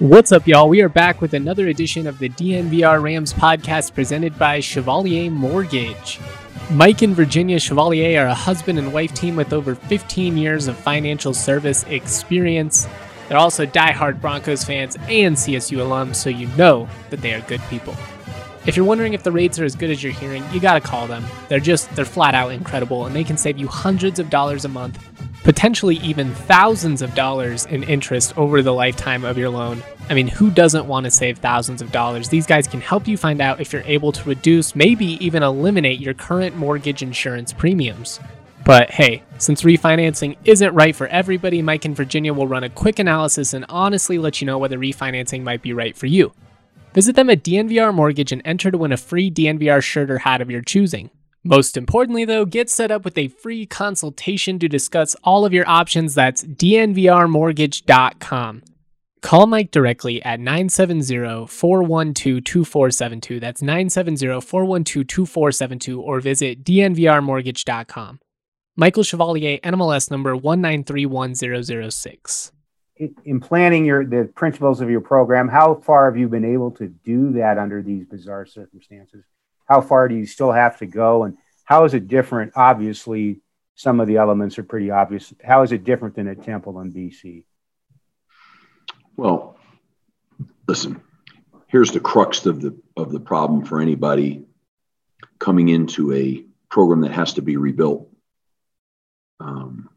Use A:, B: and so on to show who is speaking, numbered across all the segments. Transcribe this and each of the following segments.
A: What's up, y'all? We are back with another edition of the DNVR Rams podcast presented by Chevalier Mortgage. Mike and Virginia Chevalier are a husband and wife team with over 15 years of financial service experience. They're also diehard Broncos fans and CSU alums, so you know that they are good people. If you're wondering if the rates are as good as you're hearing, you gotta call them. They're just, they're flat out incredible, and they can save you hundreds of dollars a month potentially even thousands of dollars in interest over the lifetime of your loan. I mean, who doesn't want to save thousands of dollars? These guys can help you find out if you're able to reduce, maybe even eliminate your current mortgage insurance premiums. But hey, since refinancing isn't right for everybody, Mike and Virginia will run a quick analysis and honestly let you know whether refinancing might be right for you. Visit them at DNVR Mortgage and enter to win a free DNVR shirt or hat of your choosing. Most importantly, though, get set up with a free consultation to discuss all of your options. That's dnvrmortgage.com. Call Mike directly at 970 412 2472. That's 970 412 2472 or visit dnvrmortgage.com. Michael Chevalier, NMLS number 1931006.
B: In planning your the principles of your program, how far have you been able to do that under these bizarre circumstances? How far do you still have to go? And how is it different? Obviously some of the elements are pretty obvious. How is it different than at temple in bc
C: well listen here's the crux of the of the problem for anybody coming into a program that has to be rebuilt. Um,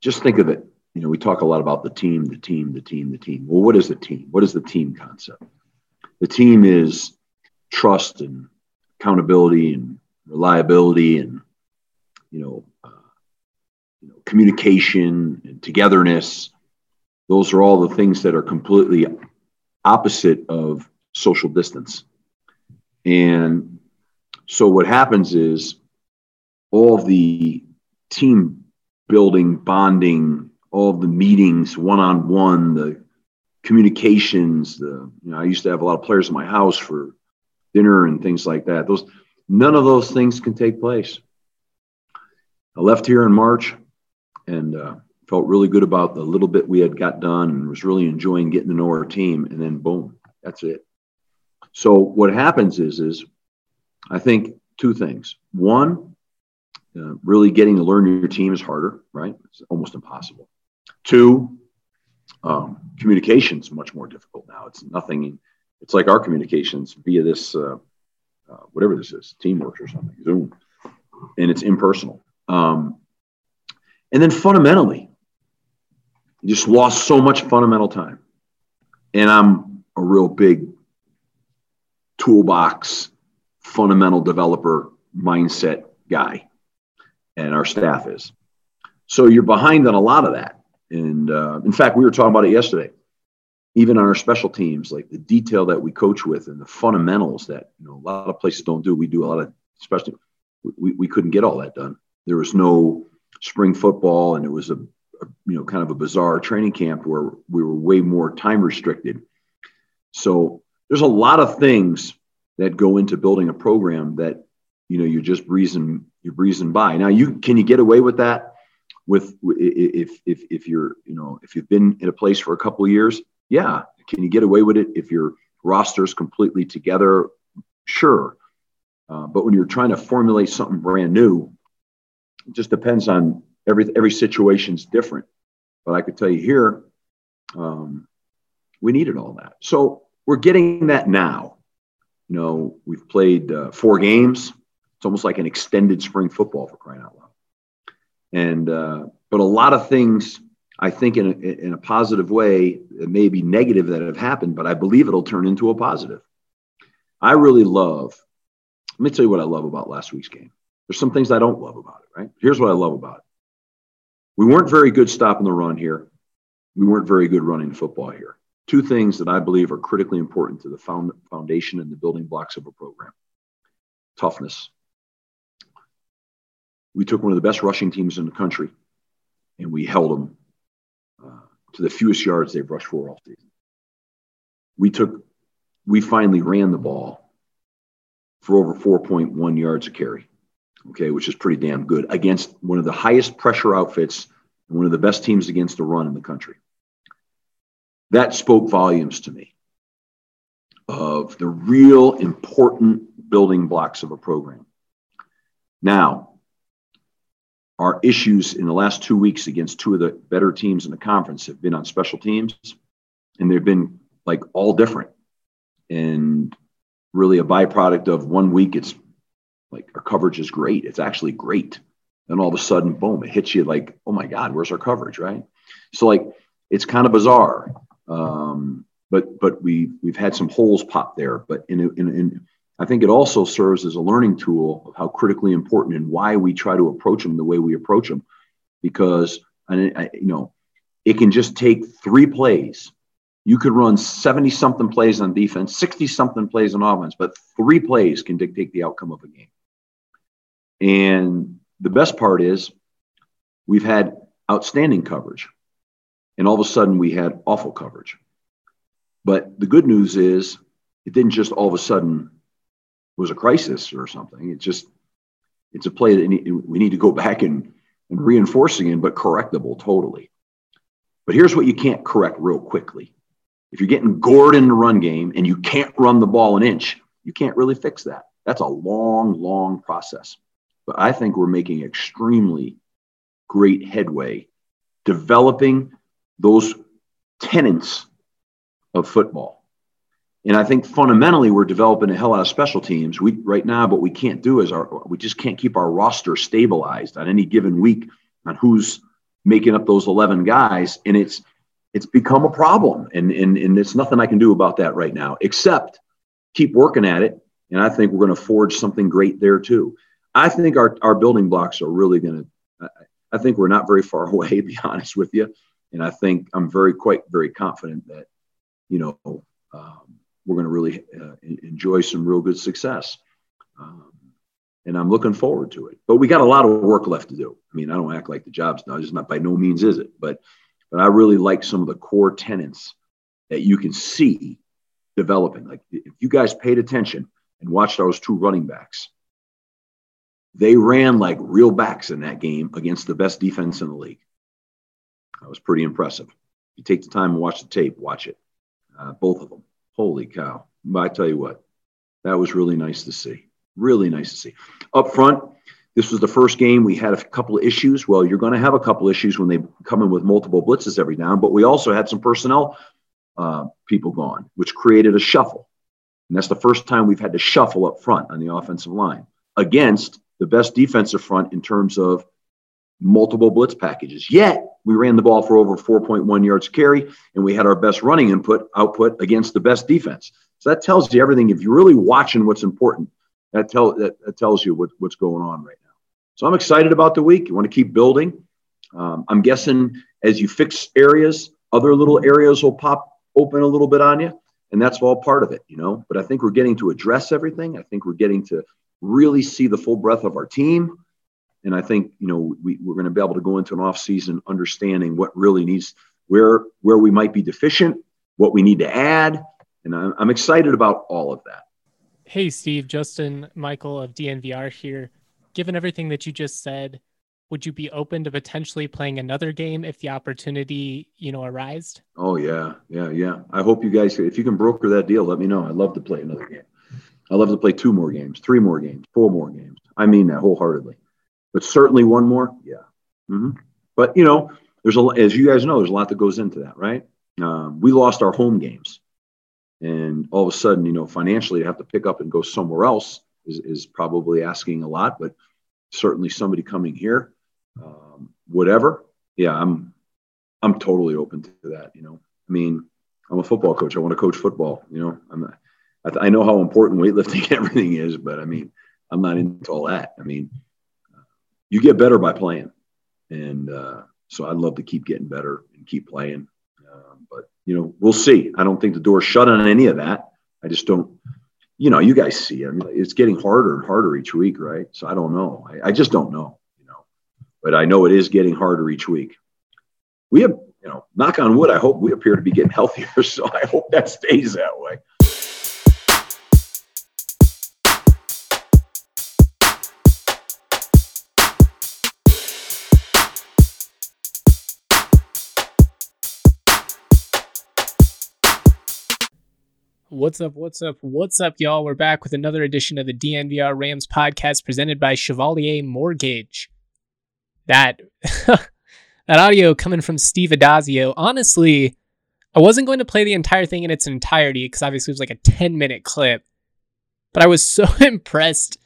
C: just think of it. You know we talk a lot about the team the team the team the team. Well what is the team? What is the team concept? The team is trust and accountability and reliability and you know, uh, you know communication and togetherness. Those are all the things that are completely opposite of social distance. And so what happens is all the team building bonding all the meetings one-on-one the communications the you know i used to have a lot of players in my house for dinner and things like that. Those none of those things can take place. I left here in March and uh, felt really good about the little bit we had got done and was really enjoying getting to know our team. And then boom, that's it. So what happens is, is I think two things. One, uh, really getting to learn your team is harder, right? It's almost impossible. Two, um, communication is much more difficult now. It's nothing it's like our communications via this, uh, uh, whatever this is, Teamworks or something, Zoom, and it's impersonal. Um, and then fundamentally, you just lost so much fundamental time. And I'm a real big toolbox, fundamental developer mindset guy, and our staff is. So you're behind on a lot of that. And uh, in fact, we were talking about it yesterday even on our special teams, like the detail that we coach with and the fundamentals that you know a lot of places don't do. We do a lot of especially we, we couldn't get all that done. There was no spring football, and it was a, a you know kind of a bizarre training camp where we were way more time restricted. So there's a lot of things that go into building a program that you know you're just breezing you're breezing by. Now you can you get away with that with if if if you're you know if you've been in a place for a couple years yeah. Can you get away with it if your roster is completely together? Sure. Uh, but when you're trying to formulate something brand new, it just depends on every every situation's different. But I could tell you here, um, we needed all that. So we're getting that now. You know, we've played uh, four games. It's almost like an extended spring football for crying out loud. And uh, but a lot of things I think in a, in a positive way, it may be negative that have happened, but I believe it'll turn into a positive. I really love, let me tell you what I love about last week's game. There's some things I don't love about it, right? Here's what I love about it. We weren't very good stopping the run here. We weren't very good running football here. Two things that I believe are critically important to the found, foundation and the building blocks of a program toughness. We took one of the best rushing teams in the country and we held them to the fewest yards they've rushed for all season. We took, we finally ran the ball for over 4.1 yards a carry, okay, which is pretty damn good against one of the highest pressure outfits and one of the best teams against the run in the country. that spoke volumes to me of the real important building blocks of a program. Now, our issues in the last two weeks against two of the better teams in the conference have been on special teams, and they've been like all different. And really a byproduct of one week, it's like our coverage is great. It's actually great. Then all of a sudden, boom, it hits you like, oh my God, where's our coverage, right? So like it's kind of bizarre. Um, but but we we've had some holes pop there. But in, in, in I think it also serves as a learning tool of how critically important and why we try to approach them the way we approach them, because I, you know it can just take three plays. You could run 70 something plays on defense, 60 something plays on offense, but three plays can dictate the outcome of a game. And the best part is we've had outstanding coverage. And all of a sudden we had awful coverage. But the good news is it didn't just all of a sudden was a crisis or something. It's just it's a play that we need to go back and, and reinforce again, but correctable totally. But here's what you can't correct real quickly. If you're getting gored in the run game and you can't run the ball an inch, you can't really fix that. That's a long, long process. But I think we're making extremely great headway developing those tenets of football. And I think fundamentally we're developing a hell out of special teams. We right now, what we can't do is our we just can't keep our roster stabilized on any given week on who's making up those 11 guys. And it's it's become a problem. And and, and there's nothing I can do about that right now, except keep working at it. And I think we're going to forge something great there too. I think our, our building blocks are really going to, I think we're not very far away, to be honest with you. And I think I'm very, quite very confident that you know, um, we're going to really uh, enjoy some real good success. Um, and I'm looking forward to it. But we got a lot of work left to do. I mean, I don't act like the job's done. It's not by no means is it. But but I really like some of the core tenants that you can see developing. Like if you guys paid attention and watched those two running backs, they ran like real backs in that game against the best defense in the league. That was pretty impressive. You take the time and watch the tape, watch it uh, both of them. Holy cow. But I tell you what, that was really nice to see. Really nice to see. Up front, this was the first game we had a couple of issues. Well, you're going to have a couple issues when they come in with multiple blitzes every down, but we also had some personnel uh, people gone, which created a shuffle. And that's the first time we've had to shuffle up front on the offensive line against the best defensive front in terms of multiple blitz packages. Yet we ran the ball for over 4.1 yards carry, and we had our best running input output against the best defense. So that tells you everything. If you're really watching what's important, that tell that, that tells you what, what's going on right now. So I'm excited about the week. You want to keep building. Um, I'm guessing as you fix areas, other little areas will pop open a little bit on you, and that's all part of it, you know. But I think we're getting to address everything. I think we're getting to really see the full breadth of our team. And I think you know we, we're going to be able to go into an off season understanding what really needs where where we might be deficient, what we need to add, and I'm, I'm excited about all of that.
A: Hey, Steve, Justin, Michael of DNVR here. Given everything that you just said, would you be open to potentially playing another game if the opportunity, you know, arised?
C: Oh yeah, yeah, yeah. I hope you guys, if you can broker that deal, let me know. I'd love to play another game. I'd love to play two more games, three more games, four more games. I mean that wholeheartedly but certainly one more. Yeah. Mm-hmm. But you know, there's a as you guys know, there's a lot that goes into that, right? Um, we lost our home games, and all of a sudden, you know, financially to have to pick up and go somewhere else is is probably asking a lot. But certainly, somebody coming here, um, whatever. Yeah, I'm I'm totally open to that. You know, I mean, I'm a football coach. I want to coach football. You know, I'm I, I know how important weightlifting everything is, but I mean, I'm not into all that. I mean, you get better by playing. And uh, so I'd love to keep getting better and keep playing. Uh, but, you know, we'll see. I don't think the door's shut on any of that. I just don't, you know, you guys see, I mean, it's getting harder and harder each week, right? So I don't know. I, I just don't know, you know, but I know it is getting harder each week. We have, you know, knock on wood, I hope we appear to be getting healthier. So I hope that stays that way.
A: What's up? What's up? What's up, y'all? We're back with another edition of the DNVR Rams podcast presented by Chevalier Mortgage. That that audio coming from Steve Addazio. Honestly, I wasn't going to play the entire thing in its entirety because obviously it was like a 10 minute clip. But I was so impressed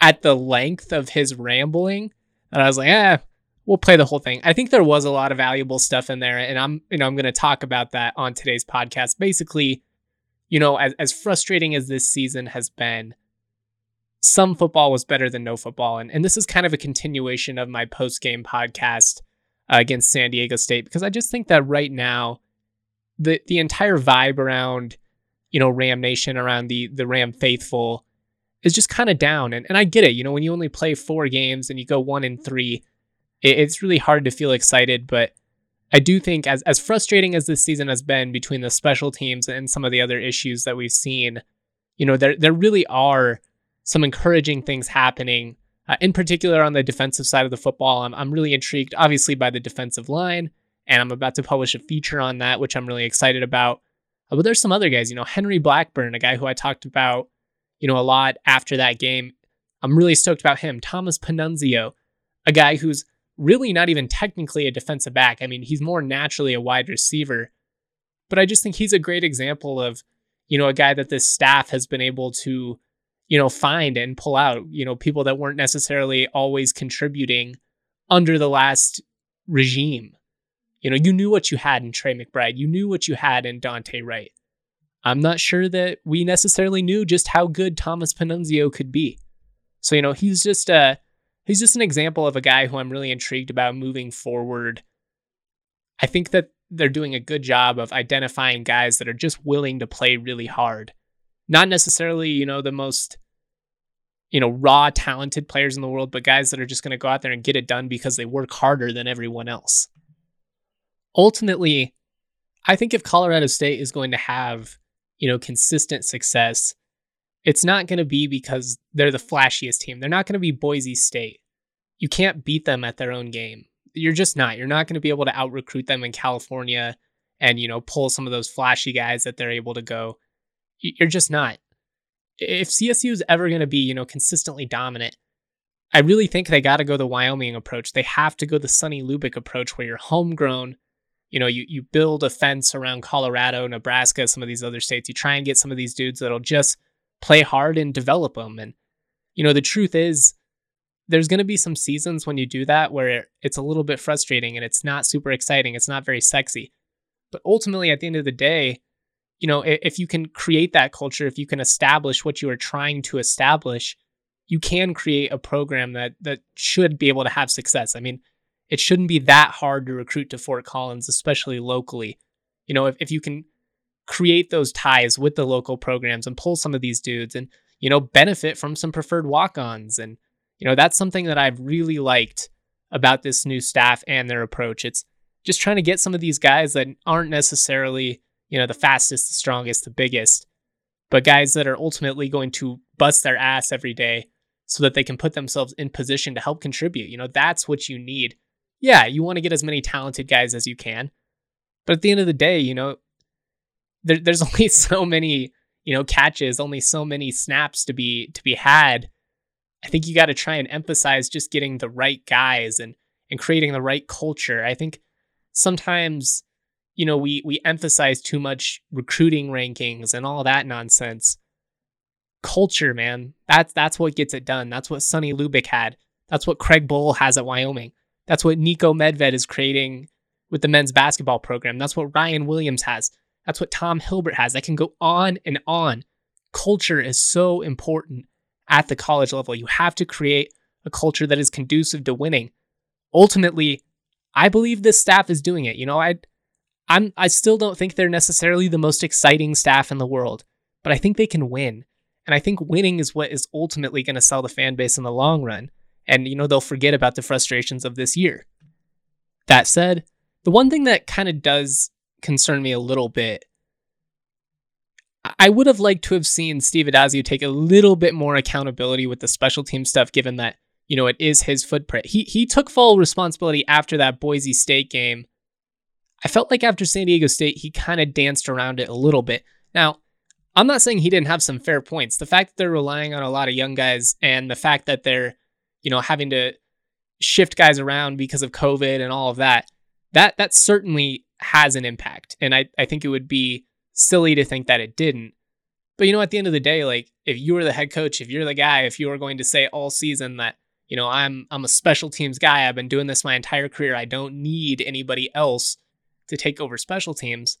A: at the length of his rambling that I was like, eh, we'll play the whole thing. I think there was a lot of valuable stuff in there, and I'm you know I'm going to talk about that on today's podcast. Basically, you know, as as frustrating as this season has been, some football was better than no football, and and this is kind of a continuation of my post game podcast uh, against San Diego State because I just think that right now, the the entire vibe around you know Ram Nation around the the Ram faithful is just kind of down, and and I get it. You know, when you only play four games and you go one in three it, it's really hard to feel excited, but I do think as as frustrating as this season has been between the special teams and some of the other issues that we've seen, you know, there there really are some encouraging things happening. Uh, in particular, on the defensive side of the football, I'm I'm really intrigued, obviously, by the defensive line, and I'm about to publish a feature on that, which I'm really excited about. Uh, but there's some other guys, you know, Henry Blackburn, a guy who I talked about, you know, a lot after that game. I'm really stoked about him. Thomas Panunzio, a guy who's really not even technically a defensive back. I mean, he's more naturally a wide receiver. But I just think he's a great example of, you know, a guy that this staff has been able to, you know, find and pull out, you know, people that weren't necessarily always contributing under the last regime. You know, you knew what you had in Trey McBride. You knew what you had in Dante Wright. I'm not sure that we necessarily knew just how good Thomas Panunzio could be. So, you know, he's just a he's just an example of a guy who I'm really intrigued about moving forward. I think that they're doing a good job of identifying guys that are just willing to play really hard. Not necessarily, you know, the most you know, raw talented players in the world, but guys that are just going to go out there and get it done because they work harder than everyone else. Ultimately, I think if Colorado State is going to have, you know, consistent success, it's not going to be because they're the flashiest team. They're not going to be Boise State. You can't beat them at their own game. You're just not. You're not going to be able to out recruit them in California and, you know, pull some of those flashy guys that they're able to go. You're just not. If CSU is ever going to be, you know, consistently dominant, I really think they got to go the Wyoming approach. They have to go the Sonny Lubick approach where you're homegrown. You know, you, you build a fence around Colorado, Nebraska, some of these other states. You try and get some of these dudes that'll just play hard and develop them. And, you know, the truth is, there's going to be some seasons when you do that where it's a little bit frustrating and it's not super exciting. It's not very sexy. But ultimately, at the end of the day, you know, if you can create that culture, if you can establish what you are trying to establish, you can create a program that that should be able to have success. I mean, it shouldn't be that hard to recruit to Fort Collins, especially locally. You know, if, if you can create those ties with the local programs and pull some of these dudes and, you know, benefit from some preferred walk ons. And, you know, that's something that I've really liked about this new staff and their approach. It's just trying to get some of these guys that aren't necessarily, you know, the fastest, the strongest, the biggest, but guys that are ultimately going to bust their ass every day so that they can put themselves in position to help contribute. You know, that's what you need. Yeah, you want to get as many talented guys as you can. But at the end of the day, you know, there, there's only so many you know catches, only so many snaps to be to be had. I think you got to try and emphasize just getting the right guys and and creating the right culture. I think sometimes you know we we emphasize too much recruiting rankings and all that nonsense. Culture, man, that's that's what gets it done. That's what Sonny Lubick had. That's what Craig Bohl has at Wyoming. That's what Nico Medved is creating with the men's basketball program. That's what Ryan Williams has. That's what Tom Hilbert has. I can go on and on. Culture is so important at the college level. You have to create a culture that is conducive to winning. Ultimately, I believe this staff is doing it. You know, I I'm I still don't think they're necessarily the most exciting staff in the world, but I think they can win. And I think winning is what is ultimately going to sell the fan base in the long run. And you know, they'll forget about the frustrations of this year. That said, the one thing that kind of does concern me a little bit. I would have liked to have seen Steve Addazio take a little bit more accountability with the special team stuff, given that, you know, it is his footprint. He he took full responsibility after that Boise State game. I felt like after San Diego State, he kind of danced around it a little bit. Now, I'm not saying he didn't have some fair points. The fact that they're relying on a lot of young guys and the fact that they're, you know, having to shift guys around because of COVID and all of that, that that certainly has an impact. And I, I think it would be silly to think that it didn't. But you know, at the end of the day, like if you were the head coach, if you're the guy, if you were going to say all season that, you know, I'm I'm a special teams guy, I've been doing this my entire career, I don't need anybody else to take over special teams,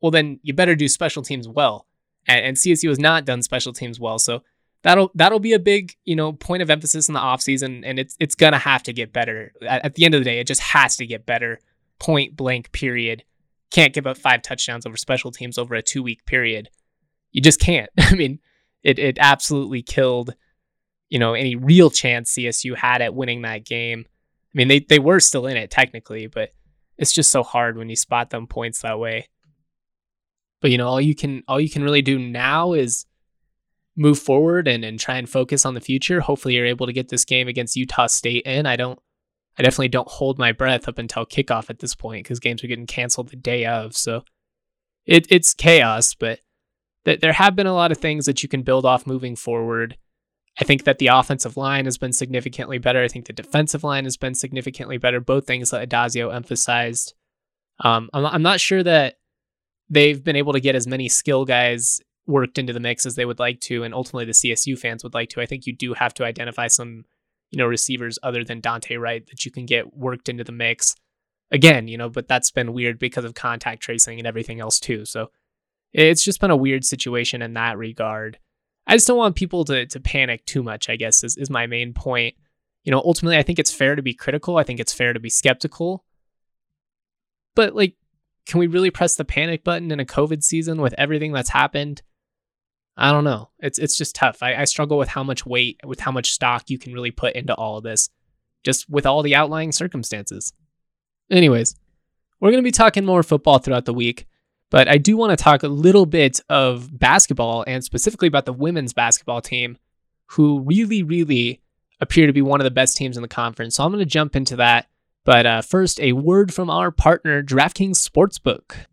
A: well then you better do special teams well. And, and CSU has not done special teams well. So that'll that'll be a big, you know, point of emphasis in the offseason and it's it's gonna have to get better. At, at the end of the day, it just has to get better. Point blank period. Can't give up five touchdowns over special teams over a two week period. You just can't. I mean, it it absolutely killed, you know, any real chance CSU had at winning that game. I mean, they they were still in it technically, but it's just so hard when you spot them points that way. But you know, all you can all you can really do now is move forward and, and try and focus on the future. Hopefully you're able to get this game against Utah State in. I don't I definitely don't hold my breath up until kickoff at this point because games are getting canceled the day of. So it, it's chaos, but th- there have been a lot of things that you can build off moving forward. I think that the offensive line has been significantly better. I think the defensive line has been significantly better. Both things that Addazio emphasized. Um, I'm, I'm not sure that they've been able to get as many skill guys worked into the mix as they would like to, and ultimately the CSU fans would like to. I think you do have to identify some, you know, receivers other than Dante Wright that you can get worked into the mix. Again, you know, but that's been weird because of contact tracing and everything else too. So it's just been a weird situation in that regard. I just don't want people to to panic too much, I guess, is, is my main point. You know, ultimately I think it's fair to be critical. I think it's fair to be skeptical. But like can we really press the panic button in a COVID season with everything that's happened? I don't know. It's it's just tough. I, I struggle with how much weight, with how much stock you can really put into all of this, just with all the outlying circumstances. Anyways, we're going to be talking more football throughout the week, but I do want to talk a little bit of basketball and specifically about the women's basketball team, who really, really appear to be one of the best teams in the conference. So I'm going to jump into that but uh, first, a word from our partner, DraftKings Sportsbook.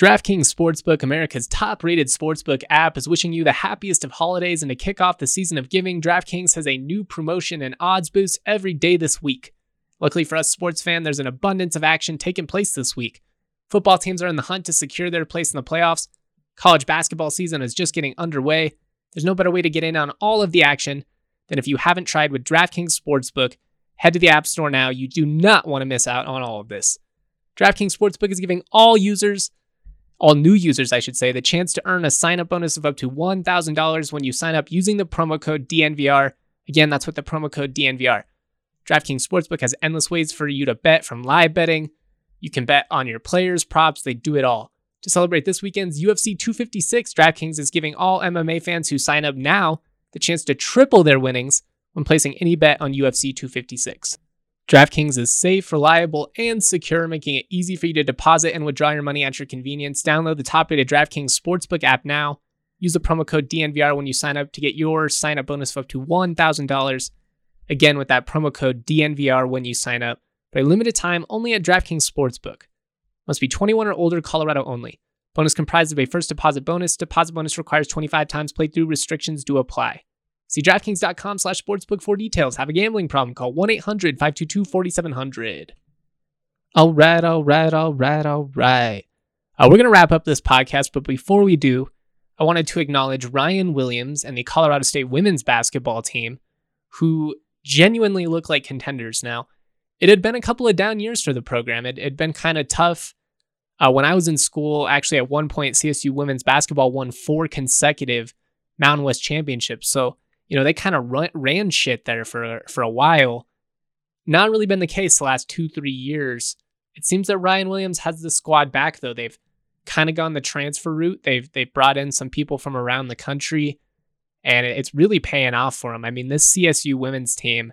A: DraftKings Sportsbook, America's top rated sportsbook app, is wishing you the happiest of holidays and to kick off the season of giving. DraftKings has a new promotion and odds boost every day this week. Luckily for us sports fans, there's an abundance of action taking place this week. Football teams are in the hunt to secure their place in the playoffs. College basketball season is just getting underway. There's no better way to get in on all of the action than if you haven't tried with DraftKings Sportsbook Head to the App Store now. You do not want to miss out on all of this. DraftKings Sportsbook is giving all users, all new users, I should say, the chance to earn a sign up bonus of up to $1,000 when you sign up using the promo code DNVR. Again, that's with the promo code DNVR. DraftKings Sportsbook has endless ways for you to bet from live betting. You can bet on your players, props, they do it all. To celebrate this weekend's UFC 256, DraftKings is giving all MMA fans who sign up now the chance to triple their winnings when placing any bet on UFC 256. DraftKings is safe, reliable, and secure, making it easy for you to deposit and withdraw your money at your convenience. Download the top rated DraftKings Sportsbook app now. Use the promo code DNVR when you sign up to get your sign up bonus of up to $1,000. Again, with that promo code DNVR when you sign up, but a limited time only at DraftKings Sportsbook. Must be 21 or older, Colorado only. Bonus comprised of a first deposit bonus. Deposit bonus requires 25 times playthrough. Restrictions do apply. See DraftKings.com slash sportsbook for details. Have a gambling problem? Call 1 800 522 4700. All right, all right, all right, all right. Uh, we're going to wrap up this podcast, but before we do, I wanted to acknowledge Ryan Williams and the Colorado State women's basketball team, who genuinely look like contenders now. It had been a couple of down years for the program. It had been kind of tough. Uh, when I was in school, actually, at one point, CSU women's basketball won four consecutive Mountain West championships. So you know, they kind of ran shit there for for a while. Not really been the case the last two three years. It seems that Ryan Williams has the squad back though. They've kind of gone the transfer route. They've they've brought in some people from around the country, and it's really paying off for them. I mean, this CSU women's team,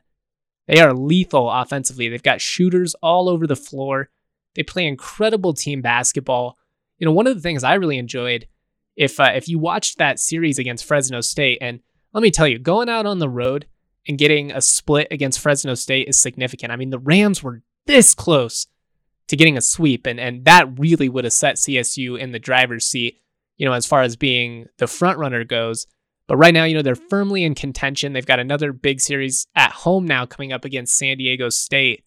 A: they are lethal offensively. They've got shooters all over the floor. They play incredible team basketball. You know, one of the things I really enjoyed, if uh, if you watched that series against Fresno State, and let me tell you, going out on the road and getting a split against Fresno State is significant. I mean, the Rams were this close to getting a sweep, and, and that really would have set CSU in the driver's seat you know, as far as being the front runner goes. But right now, you know, they're firmly in contention. They've got another big series at home now coming up against San Diego State.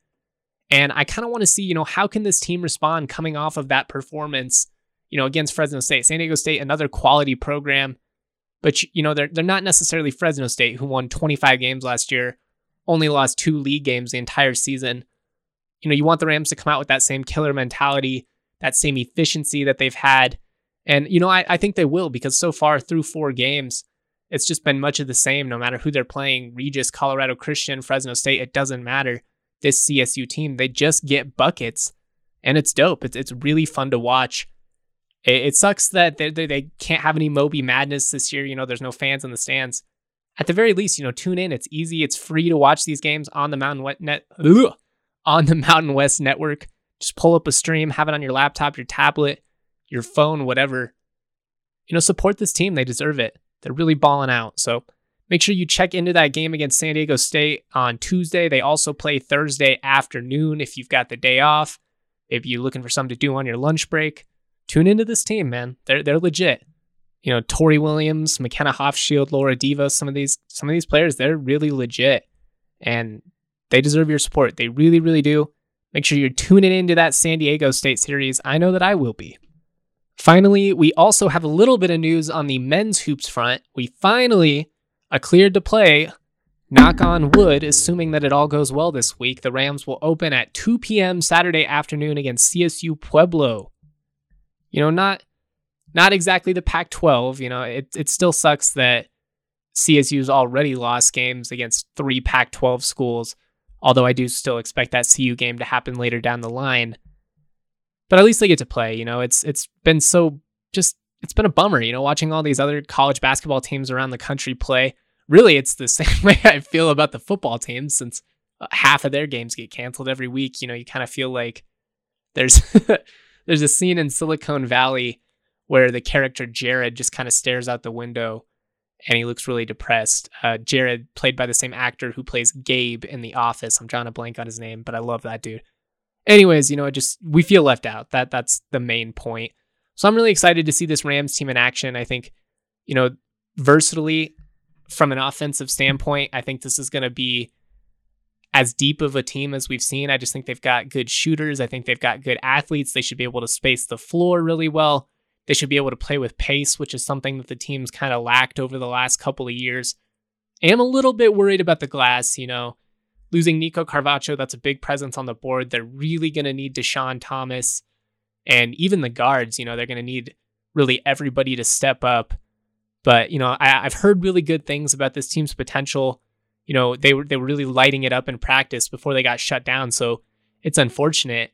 A: And I kind of want to see, you know, how can this team respond coming off of that performance, you know, against Fresno State. San Diego State, another quality program, but you know, they're they're not necessarily Fresno State who won 25 games last year, only lost two league games the entire season. You know, you want the Rams to come out with that same killer mentality, that same efficiency that they've had. And, you know, I, I think they will because so far through four games, it's just been much of the same no matter who they're playing Regis, Colorado Christian, Fresno State, it doesn't matter. This CSU team, they just get buckets and it's dope. It's, it's really fun to watch. It, it sucks that they, they, they can't have any Moby madness this year. You know, there's no fans in the stands. At the very least, you know, tune in. It's easy. It's free to watch these games on the Mountain West Net ugh, on the Mountain West Network. Just pull up a stream, have it on your laptop, your tablet, your phone, whatever. You know, support this team. They deserve it. They're really balling out. So make sure you check into that game against San Diego State on Tuesday. They also play Thursday afternoon if you've got the day off. If you're looking for something to do on your lunch break, tune into this team, man. They're they're legit. You know, Tori Williams, McKenna Hofschild, Lore Devos, some of these some of these players, they're really legit. And they deserve your support. They really, really do. Make sure you're tuning into that San Diego State series. I know that I will be. Finally, we also have a little bit of news on the men's hoops front. We finally are cleared to play. Knock on wood, assuming that it all goes well this week. The Rams will open at 2 p.m. Saturday afternoon against CSU Pueblo. You know, not not exactly the Pac-12. You know, it it still sucks that CSU's already lost games against three Pac-12 schools. Although I do still expect that CU game to happen later down the line but at least they get to play. You know, it's it's been so just it's been a bummer. You know, watching all these other college basketball teams around the country play. Really, it's the same way I feel about the football teams since uh, half of their games get canceled every week. You know, you kind of feel like there's there's a scene in Silicon Valley where the character Jared just kind of stares out the window and he looks really depressed. Uh, Jared, played by the same actor who plays Gabe in The Office. I'm drawing a blank on his name, but I love that dude anyways, you know, it just we feel left out. That that's the main point. So I'm really excited to see this Rams team in action. I think, you know, versatility from an offensive standpoint, I think this is going to be as deep of a team as we've seen. I just think they've got good shooters. I think they've got good athletes. They should be able to space the floor really well. They should be able to play with pace, which is something that the team's kind of lacked over the last couple of years. I am a little bit worried about the glass, you know losing Nico Carvacho, that's a big presence on the board. They're really going to need Dischon Thomas and even the guards. You know, they're going to need really everybody to step up. But you know, I, have heard really good things about this team's potential. You know, they were they were really lighting it up in practice before they got shut down. So it's unfortunate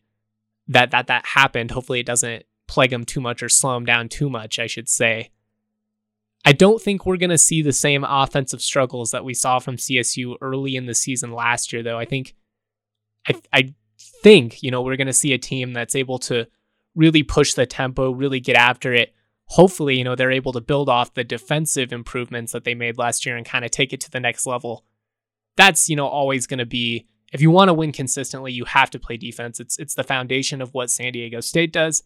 A: that that that happened. Hopefully, it doesn't plague them too much or slow them down too much. I should say. I don't think we're going to see the same offensive struggles that we saw from CSU early in the season last year, though. I think, I, I think, you know, we're going to see a team that's able to really push the tempo, really get after it. Hopefully, you know, they're able to build off the defensive improvements that they made last year and kind of take it to the next level. That's, you know, always going to be if you want to win consistently, you have to play defense. It's it's the foundation of what San Diego State does.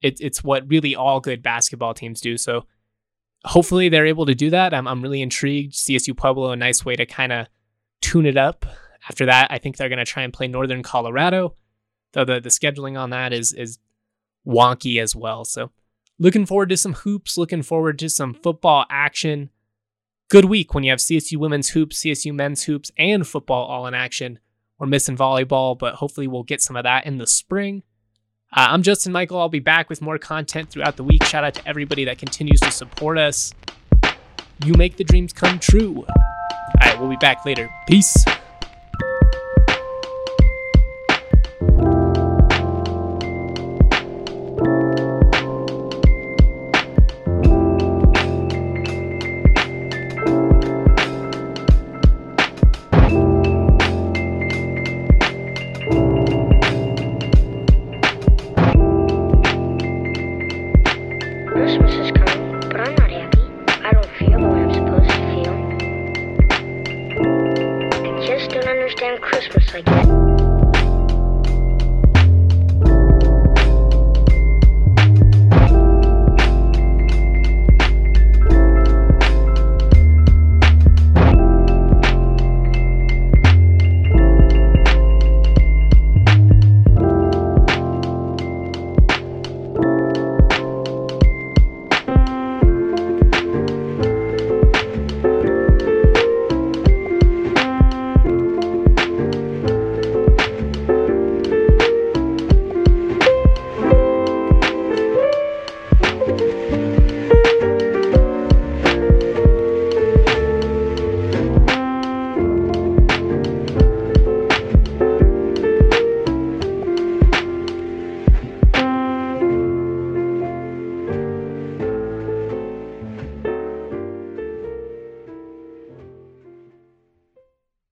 A: It's it's what really all good basketball teams do. So hopefully they're able to do that. I'm, I'm really intrigued. CSU Pueblo, a nice way to kind of tune it up. After that, I think they're going to try and play Northern Colorado, though the, the scheduling on that is is wonky as well. So looking forward to some hoops, looking forward to some football action. Good week when you have CSU women's hoops, CSU men's hoops, and football all in action. We're missing volleyball, but hopefully we'll get some of that in the spring. Uh, I'm Justin Michael. I'll be back with more content throughout the week. Shout out to everybody that continues to support us. You make the dreams come true. All right, we'll be back later. Peace.